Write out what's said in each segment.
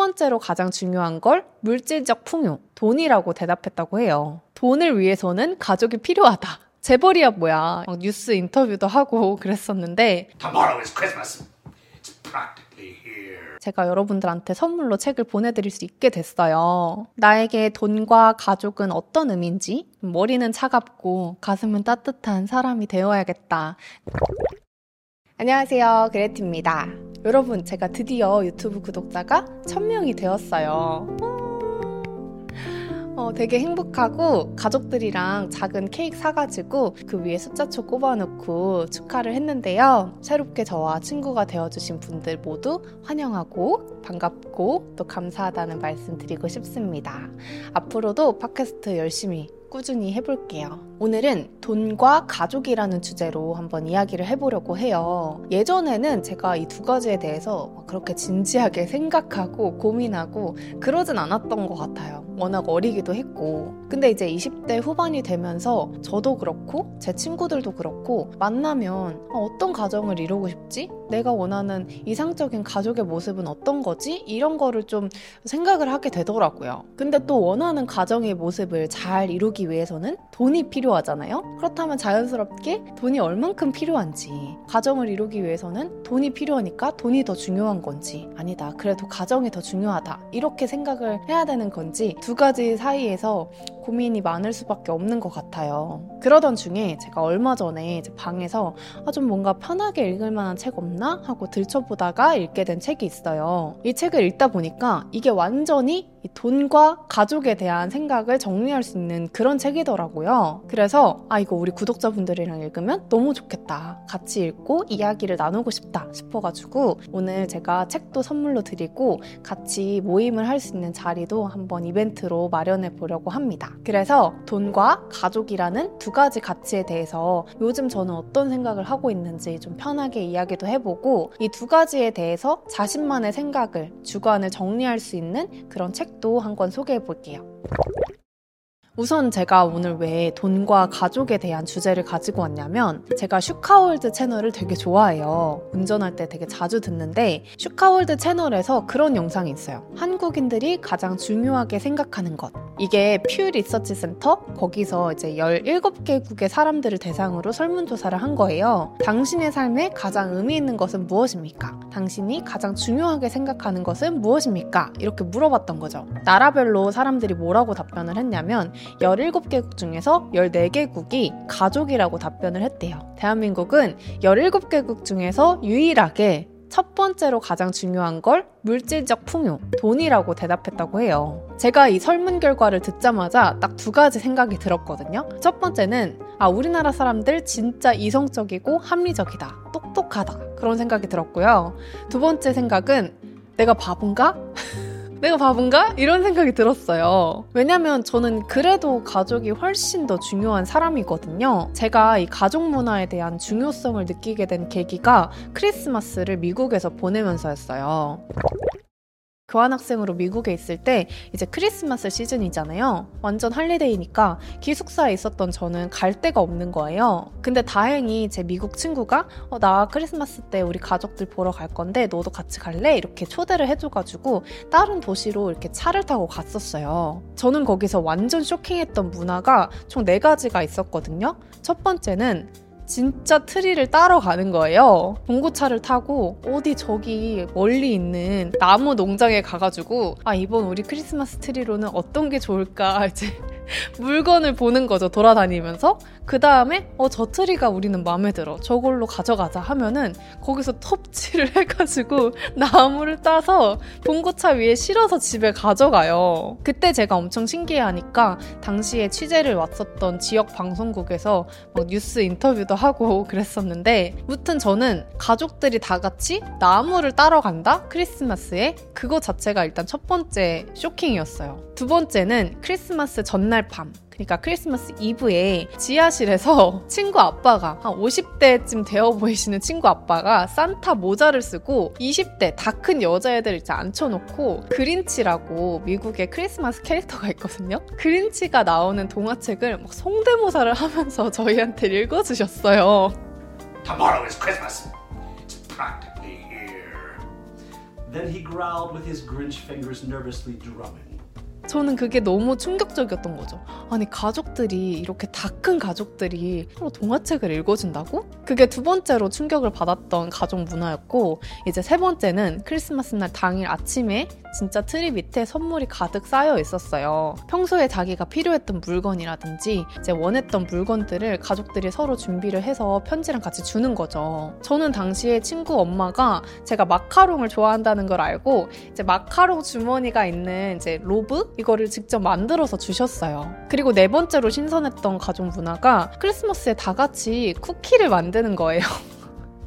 번째로 가장 중요한 걸 물질적 풍요, 돈이라고 대답했다고 해요. 돈을 위해서는 가족이 필요하다. 재벌이야 뭐야. 막 뉴스 인터뷰도 하고 그랬었는데 Tomorrow is Christmas. It's practically here. 제가 여러분들한테 선물로 책을 보내드릴 수 있게 됐어요. 나에게 돈과 가족은 어떤 의미인지, 머리는 차갑고 가슴은 따뜻한 사람이 되어야겠다. 안녕하세요. 그레티입니다. 여러분, 제가 드디어 유튜브 구독자가 1000명이 되었어요. 어, 되게 행복하고 가족들이랑 작은 케이크 사가지고 그 위에 숫자초 꼽아놓고 축하를 했는데요. 새롭게 저와 친구가 되어주신 분들 모두 환영하고 반갑고 또 감사하다는 말씀 드리고 싶습니다. 앞으로도 팟캐스트 열심히 꾸준히 해볼게요. 오늘은 돈과 가족이라는 주제로 한번 이야기를 해보려고 해요. 예전에는 제가 이 두 가지에 대해서 그렇게 진지하게 생각하고 고민하고 그러진 않았던 것 같아요. 워낙 어리기도 했고. 근데 이제 20대 후반이 되면서 저도 그렇고 제 친구들도 그렇고 만나면 어떤 가정을 이루고 싶지? 내가 원하는 이상적인 가족의 모습은 어떤 거지? 이런 거를 좀 생각을 하게 되더라고요. 근데 또 원하는 가정의 모습을 잘 이루기 위해서는 돈이 필요하잖아요? 그렇다면 자연스럽게 돈이 얼만큼 필요한지, 가정을 이루기 위해서는 돈이 필요하니까 돈이 더 중요한 건지, 아니다. 그래도 가정이 더 중요하다. 이렇게 생각을 해야 되는 건지 두 가지 사이에서 고민이 많을 수밖에 없는 것 같아요. 그러던 중에 제가 얼마 전에 제 방에서 아, 좀 뭔가 편하게 읽을 만한 책 없나? 하고 들춰보다가 읽게 된 책이 있어요. 이 책을 읽다 보니까 이게 완전히 돈과 가족에 대한 생각을 정리할 수 있는 그런 책이더라고요. 그래서 아 이거 우리 구독자분들이랑 읽으면 너무 좋겠다. 같이 읽고 이야기를 나누고 싶다 싶어가지고 오늘 제가 책도 선물로 드리고 같이 모임을 할 수 있는 자리도 한번 이벤트로 마련해 보려고 합니다. 그래서 돈과 가족이라는 두 가지 가치에 대해서 요즘 저는 어떤 생각을 하고 있는지 좀 편하게 이야기도 해보고 이 두 가지에 대해서 자신만의 생각을 주관을 정리할 수 있는 그런 책도 한 권 소개해 볼게요. 우선 제가 오늘 왜 돈과 가족에 대한 주제를 가지고 왔냐면 제가 슈카월드 채널을 되게 좋아해요. 운전할 때 되게 자주 듣는데 슈카월드 채널에서 그런 영상이 있어요. 한국인들이 가장 중요하게 생각하는 것. 이게 퓨 리서치 센터 거기서 이제 17개국의 사람들을 대상으로 설문조사를 한 거예요. 당신의 삶에 가장 의미 있는 것은 무엇입니까? 당신이 가장 중요하게 생각하는 것은 무엇입니까? 이렇게 물어봤던 거죠. 나라별로 사람들이 뭐라고 답변을 했냐면 17개국 중에서 14개국이 가족이라고 답변을 했대요. 대한민국은 17개국 중에서 유일하게 첫 번째로 가장 중요한 걸 물질적 풍요, 돈이라고 대답했다고 해요. 제가 이 설문 결과를 듣자마자 딱 두 가지 생각이 들었거든요. 첫 번째는, 아, 우리나라 사람들 진짜 이성적이고 합리적이다. 똑똑하다. 그런 생각이 들었고요. 두 번째 생각은, 내가 바본가? 내가 바본가? 이런 생각이 들었어요. 왜냐면 저는 그래도 가족이 훨씬 더 중요한 사람이거든요. 제가 이 가족 문화에 대한 중요성을 느끼게 된 계기가 크리스마스를 미국에서 보내면서였어요. 교환학생으로 미국에 있을 때 이제 크리스마스 시즌이잖아요. 완전 할리데이니까 기숙사에 있었던 저는 갈 데가 없는 거예요. 근데 다행히 제 미국 친구가 어, 나 크리스마스 때 우리 가족들 보러 갈 건데 너도 같이 갈래? 이렇게 초대를 해줘가지고 다른 도시로 이렇게 차를 타고 갔었어요. 저는 거기서 완전 쇼킹했던 문화가 총 네 가지가 있었거든요. 첫 번째는 진짜 트리를 따러 가는 거예요. 봉고차를 타고 어디 저기 멀리 있는 나무 농장에 가가지고 아 이번 우리 크리스마스 트리로는 어떤 게 좋을까 이제 물건을 보는 거죠. 돌아다니면서. 그 다음에 어 저 트리가 우리는 마음에 들어. 저걸로 가져가자 하면은 거기서 톱질을 해가지고 나무를 따서 봉고차 위에 실어서 집에 가져가요. 그때 제가 엄청 신기해하니까 당시에 취재를 왔었던 지역 방송국에서 막 뉴스 인터뷰도 하고 그랬었는데 무튼 저는 가족들이 다 같이 나무를 따러 간다? 크리스마스에 그거 자체가 일단 첫 번째 쇼킹이었어요. 두 번째는 크리스마스 전날 밤 그러니까 크리스마스 이브에 지하실에서 친구 아빠가 한 50대쯤 되어 보이시는 친구 아빠가 산타 모자를 쓰고 20대 다 큰 여자애들 이제 앉혀놓고 그린치라고 미국의 크리스마스 캐릭터가 있거든요. 그린치가 나오는 동화책을 막 성대모사를 하면서 저희한테 읽어주셨어요. Tomorrow is Christmas. It's practically here. Then he growled with his Grinch fingers nervously drumming. 저는 그게 너무 충격적이었던 거죠. 아니, 가족들이, 이렇게 다 큰 가족들이 서로 동화책을 읽어준다고? 그게 두 번째로 충격을 받았던 가족 문화였고, 이제 세 번째는 크리스마스 날 당일 아침에 진짜 트리 밑에 선물이 가득 쌓여 있었어요. 평소에 자기가 필요했던 물건이라든지 이제 원했던 물건들을 가족들이 서로 준비를 해서 편지랑 같이 주는 거죠. 저는 당시에 친구 엄마가 제가 마카롱을 좋아한다는 걸 알고 이제 마카롱 주머니가 있는 이제 로브 이거를 직접 만들어서 주셨어요. 그리고 네 번째로 신선했던 가족 문화가 크리스마스에 다 같이 쿠키를 만드는 거예요.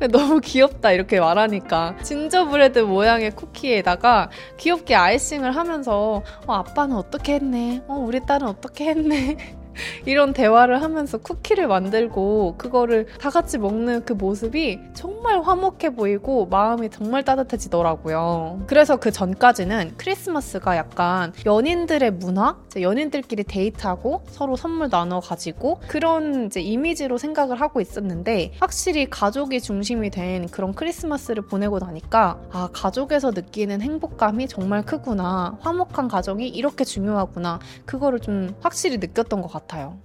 너무 귀엽다 이렇게 말하니까. 진저브레드 모양의 쿠키에다가 귀엽게 아이싱을 하면서 어, 아빠는 어떻게 했네? 어, 우리 딸은 어떻게 했네 이런 대화를 하면서 쿠키를 만들고 그거를 다 같이 먹는 그 모습이 정말 화목해 보이고 마음이 정말 따뜻해지더라고요. 그래서 그 전까지는 크리스마스가 약간 연인들의 문화, 연인들끼리 데이트하고 서로 선물 나눠 가지고 그런 이제 이미지로 생각을 하고 있었는데 확실히 가족이 중심이 된 그런 크리스마스를 보내고 나니까 아 가족에서 느끼는 행복감이 정말 크구나 화목한 가정이 이렇게 중요하구나 그거를 좀 확실히 느꼈던 것 같아요. 같아요.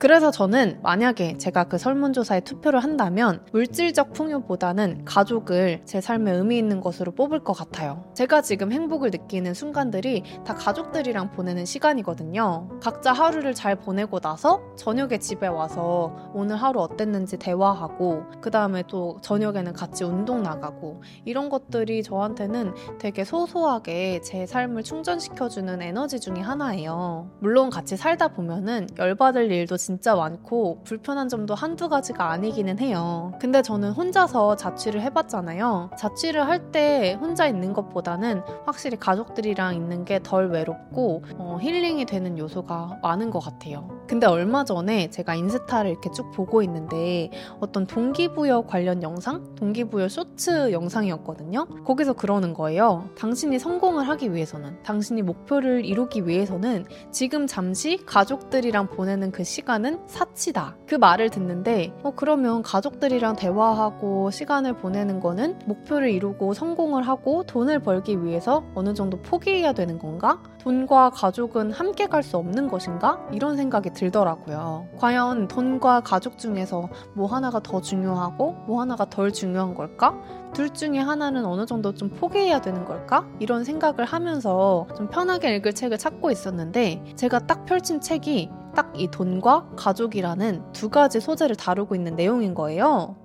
그래서 저는 만약에 제가 그 설문조사에 투표를 한다면 물질적 풍요보다는 가족을 제 삶에 의미 있는 것으로 뽑을 것 같아요. 제가 지금 행복을 느끼는 순간들이 다 가족들이랑 보내는 시간이거든요. 각자 하루를 잘 보내고 나서 저녁에 집에 와서 오늘 하루 어땠는지 대화하고 그 다음에 또 저녁에는 같이 운동 나가고 이런 것들이 저한테는 되게 소소하게 제 삶을 충전시켜주는 에너지 중의 하나예요. 물론 같이 살다 보면은 열받을 일도 진짜 많고 불편한 점도 한두 가지가 아니기는 해요. 근데 저는 혼자서 자취를 해봤잖아요. 자취를 할 때 혼자 있는 것보다는 확실히 가족들이랑 있는 게 덜 외롭고 어, 힐링이 되는 요소가 많은 것 같아요. 근데 얼마 전에 제가 인스타를 이렇게 쭉 보고 있는데 어떤 동기부여 관련 영상? 동기부여 쇼츠 영상이었거든요. 거기서 그러는 거예요. 당신이 성공을 하기 위해서는, 당신이 목표를 이루기 위해서는 지금 잠시 가족들이랑 보내는 그 시간 시간은 사치다. 그 말을 듣는데, 어, 그러면 가족들이랑 대화하고 시간을 보내는 거는 목표를 이루고 성공을 하고 돈을 벌기 위해서 어느 정도 포기해야 되는 건가? 돈과 가족은 함께 갈 수 없는 것인가? 이런 생각이 들더라고요. 과연 돈과 가족 중에서 뭐 하나가 더 중요하고 뭐 하나가 덜 중요한 걸까? 둘 중에 하나는 어느 정도 좀 포기해야 되는 걸까? 이런 생각을 하면서 좀 편하게 읽을 책을 찾고 있었는데 제가 딱 펼친 책이 딱 이 돈과 가족이라는 두 가지 소재를 다루고 있는 내용인 거예요.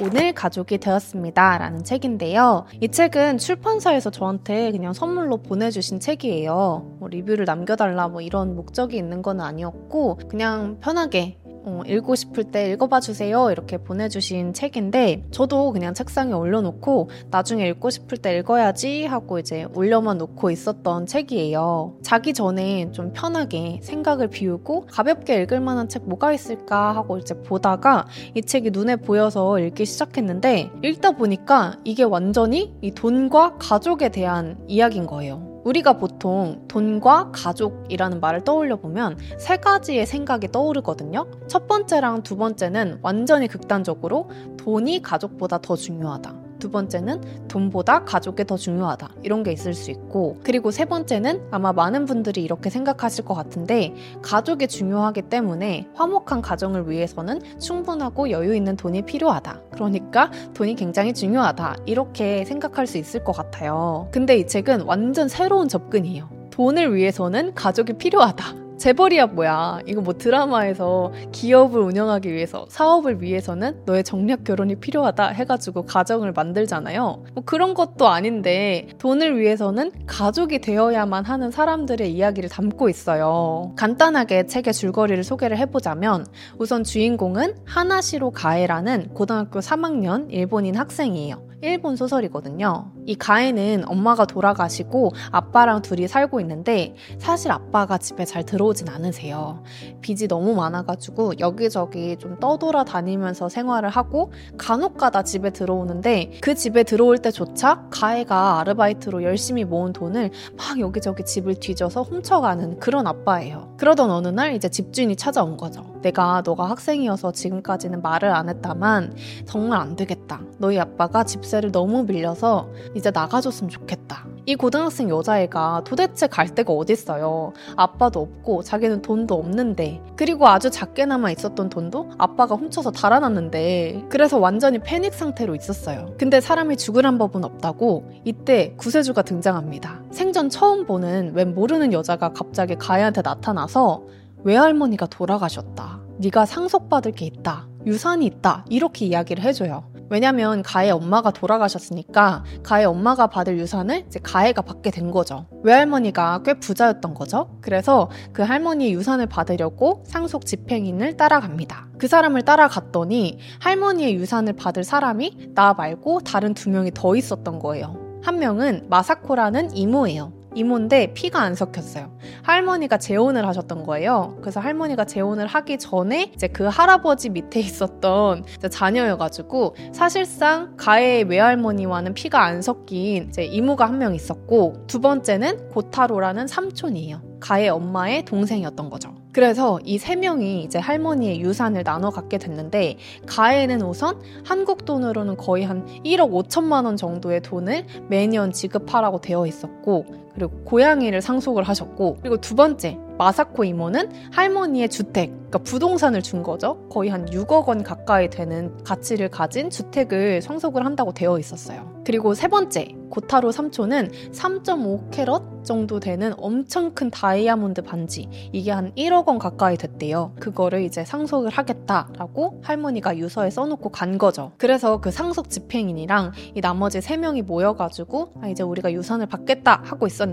오늘 가족이 되었습니다. 라는 책인데요. 이 책은 출판사에서 저한테 그냥 선물로 보내주신 책이에요. 뭐 리뷰를 남겨달라 뭐 이런 목적이 있는 건 아니었고, 그냥 편하게 어, 읽고 싶을 때 읽어봐 주세요. 이렇게 보내주신 책인데, 저도 그냥 책상에 올려놓고, 나중에 읽고 싶을 때 읽어야지 하고 이제 올려만 놓고 있었던 책이에요. 자기 전에 좀 편하게 생각을 비우고, 가볍게 읽을 만한 책 뭐가 있을까 하고 이제 보다가, 이 책이 눈에 보여서 읽기 시작했는데, 읽다 보니까 이게 완전히 이 돈과 가족에 대한 이야기인 거예요. 우리가 보통 돈과 가족이라는 말을 떠올려 보면 세 가지의 생각이 떠오르거든요. 첫 번째랑 두 번째는 완전히 극단적으로 돈이 가족보다 더 중요하다. 두 번째는 돈보다 가족이 더 중요하다. 이런 게 있을 수 있고, 그리고 세 번째는 아마 많은 분들이 이렇게 생각하실 것 같은데, 가족이 중요하기 때문에 화목한 가정을 위해서는 충분하고 여유 있는 돈이 필요하다. 그러니까 돈이 굉장히 중요하다. 이렇게 생각할 수 있을 것 같아요. 근데 이 책은 완전 새로운 접근이에요. 돈을 위해서는 가족이 필요하다. 재벌이야 뭐야. 이거 뭐 드라마에서 기업을 운영하기 위해서, 사업을 위해서는 너의 정략 결혼이 필요하다 해가지고 가정을 만들잖아요. 뭐 그런 것도 아닌데 돈을 위해서는 가족이 되어야만 하는 사람들의 이야기를 담고 있어요. 간단하게 책의 줄거리를 소개를 해보자면 우선 주인공은 하나시로 가에라는 고등학교 3학년 일본인 학생이에요. 일본 소설이거든요. 이 가에는 엄마가 돌아가시고 아빠랑 둘이 살고 있는데 사실 아빠가 집에 잘 들어오진 않으세요. 빚이 너무 많아가지고 여기저기 좀 떠돌아 다니면서 생활을 하고 간혹 가다 집에 들어오는데 그 집에 들어올 때조차 가에가 아르바이트로 열심히 모은 돈을 막 여기저기 집을 뒤져서 훔쳐가는 그런 아빠예요. 그러던 어느 날 이제 집주인이 찾아온 거죠. 내가 너가 학생이어서 지금까지는 말을 안 했다만 정말 안 되겠다. 너희 아빠가 집세를 너무 밀려서 이제 나가줬으면 좋겠다. 이 고등학생 여자애가 도대체 갈 데가 어딨어요. 아빠도 없고 자기는 돈도 없는데 그리고 아주 작게나마 있었던 돈도 아빠가 훔쳐서 달아났는데 그래서 완전히 패닉 상태로 있었어요. 근데 사람이 죽으란 법은 없다고 이때 구세주가 등장합니다. 생전 처음 보는 웬 모르는 여자가 갑자기 가해한테 나타나서 외할머니가 돌아가셨다. 네가 상속받을 게 있다. 유산이 있다. 이렇게 이야기를 해줘요. 왜냐면 가해 엄마가 돌아가셨으니까 가해 엄마가 받을 유산을 이제 가해가 받게 된 거죠. 외할머니가 꽤 부자였던 거죠. 그래서 그 할머니의 유산을 받으려고 상속 집행인을 따라갑니다. 그 사람을 따라갔더니 할머니의 유산을 받을 사람이 나 말고 다른 두 명이 더 있었던 거예요. 한 명은 마사코라는 이모예요. 이모인데 피가 안 섞였어요. 할머니가 재혼을 하셨던 거예요. 그래서 할머니가 재혼을 하기 전에 이제 그 할아버지 밑에 있었던 자녀여가지고 사실상 가해의 외할머니와는 피가 안 섞인 이제 이모가 한 명 있었고 두 번째는 고타로라는 삼촌이에요. 가해 엄마의 동생이었던 거죠. 그래서 이 세 명이 이제 할머니의 유산을 나눠 갖게 됐는데 가해는 우선 한국 돈으로는 거의 한 1억 5천만 원 정도의 돈을 매년 지급하라고 되어 있었고 그리고 고양이를 상속을 하셨고 그리고 두 번째 마사코 이모는 할머니의 주택, 그러니까 부동산을 준 거죠. 거의 한 6억 원 가까이 되는 가치를 가진 주택을 상속을 한다고 되어 있었어요. 그리고 세 번째, 고타로 삼촌은 3.5캐럿 정도 되는 엄청 큰 다이아몬드 반지, 이게 한 1억 원 가까이 됐대요. 그거를 이제 상속을 하겠다라고 할머니가 유서에 써놓고 간 거죠. 그래서 그 상속 집행인이랑 이 나머지 세 명이 모여가지고 아, 이제 우리가 유산을 받겠다 하고 있었는데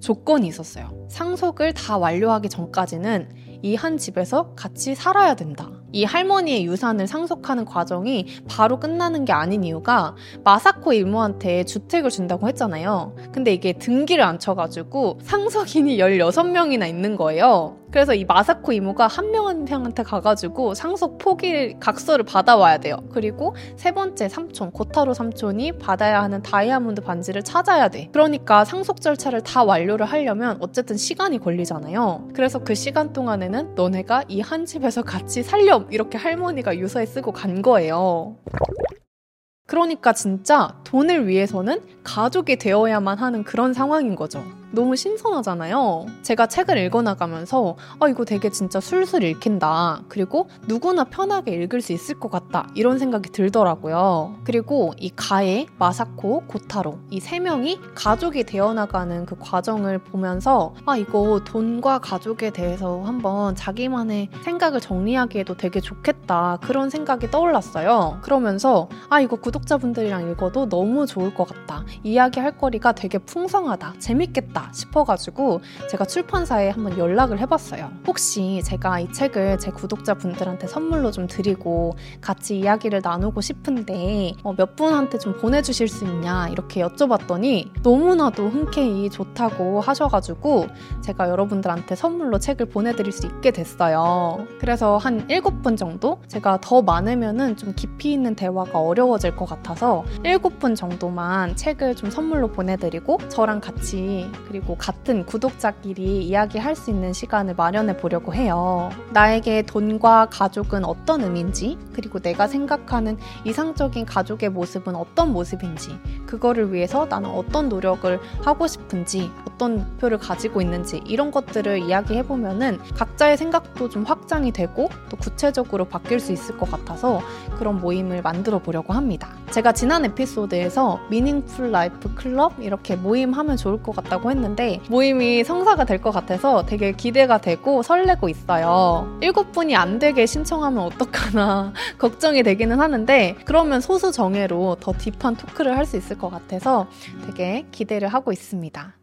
조건이 있었어요. 상속을 다 완료하기 전까지는 이 한 집에서 같이 살아야 된다. 이 할머니의 유산을 상속하는 과정이 바로 끝나는 게 아닌 이유가 마사코 이모한테 주택을 준다고 했잖아요. 근데 이게 등기를 안 쳐가지고 상속인이 16명이나 있는 거예요. 그래서 이 마사코 이모가 한 명한테 가가지고 상속 포기 각서를 받아와야 돼요. 그리고 세 번째 삼촌, 고타로 삼촌이 받아야 하는 다이아몬드 반지를 찾아야 돼. 그러니까 상속 절차를 다 완료를 하려면 어쨌든 시간이 걸리잖아요. 그래서 그 시간 동안에는 너네가 이 한 집에서 같이 살렴 이렇게 할머니가 유서에 쓰고 간 거예요. 그러니까 진짜 돈을 위해서는 가족이 되어야만 하는 그런 상황인 거죠. 너무 신선하잖아요. 제가 책을 읽어나가면서 아 이거 되게 진짜 술술 읽힌다. 그리고 누구나 편하게 읽을 수 있을 것 같다. 이런 생각이 들더라고요. 그리고 이 가에, 마사코, 고타로 이 세 명이 가족이 되어나가는 그 과정을 보면서 아 이거 돈과 가족에 대해서 한번 자기만의 생각을 정리하기에도 되게 좋겠다. 그런 생각이 떠올랐어요. 그러면서 아 이거 구독자분들이랑 읽어도 너무 좋을 것 같다. 이야기할 거리가 되게 풍성하다. 재밌겠다. 싶어가지고 제가 출판사에 한번 연락을 해봤어요. 혹시 제가 이 책을 제 구독자분들한테 선물로 좀 드리고 같이 이야기를 나누고 싶은데 어, 몇 분한테 좀 보내주실 수 있냐 이렇게 여쭤봤더니 너무나도 흔쾌히 좋다고 하셔가지고 제가 여러분들한테 선물로 책을 보내드릴 수 있게 됐어요. 그래서 한 7분 정도 제가 더 많으면은 좀 깊이 있는 대화가 어려워질 것 같아서 7분 정도만 책을 좀 선물로 보내드리고 저랑 같이 그리고 같은 구독자끼리 이야기할 수 있는 시간을 마련해 보려고 해요. 나에게 돈과 가족은 어떤 의미인지, 그리고 내가 생각하는 이상적인 가족의 모습은 어떤 모습인지, 그거를 위해서 나는 어떤 노력을 하고 싶은지, 어떤 목표를 가지고 있는지, 이런 것들을 이야기해 보면은 각자의 생각도 좀 확장이 되고 또 구체적으로 바뀔 수 있을 것 같아서 그런 모임을 만들어 보려고 합니다. 제가 지난 에피소드에서 Meaningful Life Club 이렇게 모임하면 좋을 것 같다고 했는데 모임이 성사가 될 것 같아서 되게 기대가 되고 설레고 있어요. 일곱 분이 안 되게 신청하면 어떡하나 걱정이 되기는 하는데 그러면 소수 정예로 더 deep한 토크를 할 수 있을 것 같아서 되게 기대를 하고 있습니다.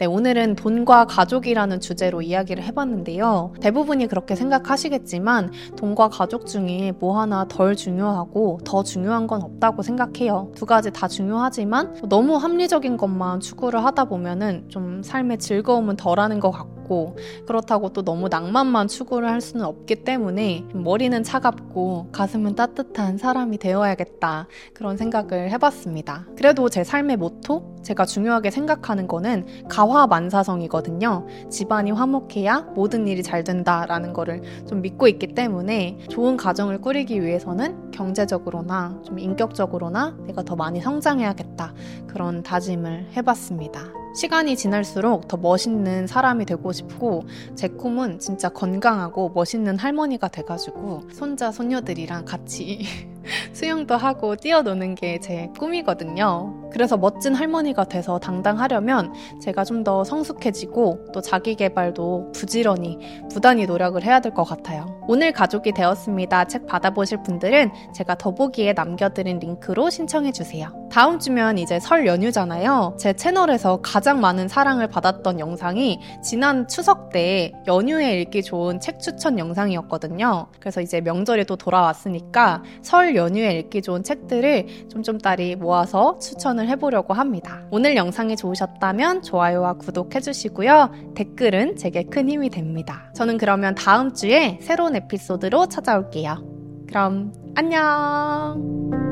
네, 오늘은 돈과 가족이라는 주제로 이야기를 해봤는데요. 대부분이 그렇게 생각하시겠지만 돈과 가족 중에 뭐 하나 덜 중요하고 더 중요한 건 없다고 생각해요. 두 가지 다 중요하지만 너무 합리적인 것만 추구를 하다 보면은 좀 삶의 즐거움은 덜하는 것 같고 그렇다고 또 너무 낭만만 추구를 할 수는 없기 때문에 머리는 차갑고 가슴은 따뜻한 사람이 되어야겠다 그런 생각을 해봤습니다. 그래도 제 삶의 모토, 제가 중요하게 생각하는 거는 가 화만사성이거든요. 집안이 화목해야 모든 일이 잘 된다라는 거를 좀 믿고 있기 때문에 좋은 가정을 꾸리기 위해서는 경제적으로나 좀 인격적으로나 내가 더 많이 성장해야겠다. 그런 다짐을 해봤습니다. 시간이 지날수록 더 멋있는 사람이 되고 싶고 제 꿈은 진짜 건강하고 멋있는 할머니가 돼가지고 손자 손녀들이랑 같이 수영도 하고 뛰어노는 게 제 꿈이거든요. 그래서 멋진 할머니가 돼서 당당하려면 제가 좀 더 성숙해지고 또 자기 개발도 부지런히 부단히 노력을 해야 될 것 같아요. 오늘 가족이 되었습니다. 책 받아보실 분들은 제가 더보기에 남겨드린 링크로 신청해 주세요. 다음 주면 이제 설 연휴잖아요. 제 채널에서 가장 많은 사랑을 받았던 영상이 지난 추석 때 연휴에 읽기 좋은 책 추천 영상이었거든요. 그래서 이제 명절이 또 돌아왔으니까 설 연휴에 읽기 좋은 책들을 좀좀따리 모아서 추 천을 해보려고 합니다. 오늘 영상이 좋으셨다면 좋아요와 구독해주시고요. 댓글은 제게 큰 힘이 됩니다. 저는 그러면 다음 주에 새로운 에피소드로 찾아올게요. 그럼 안녕!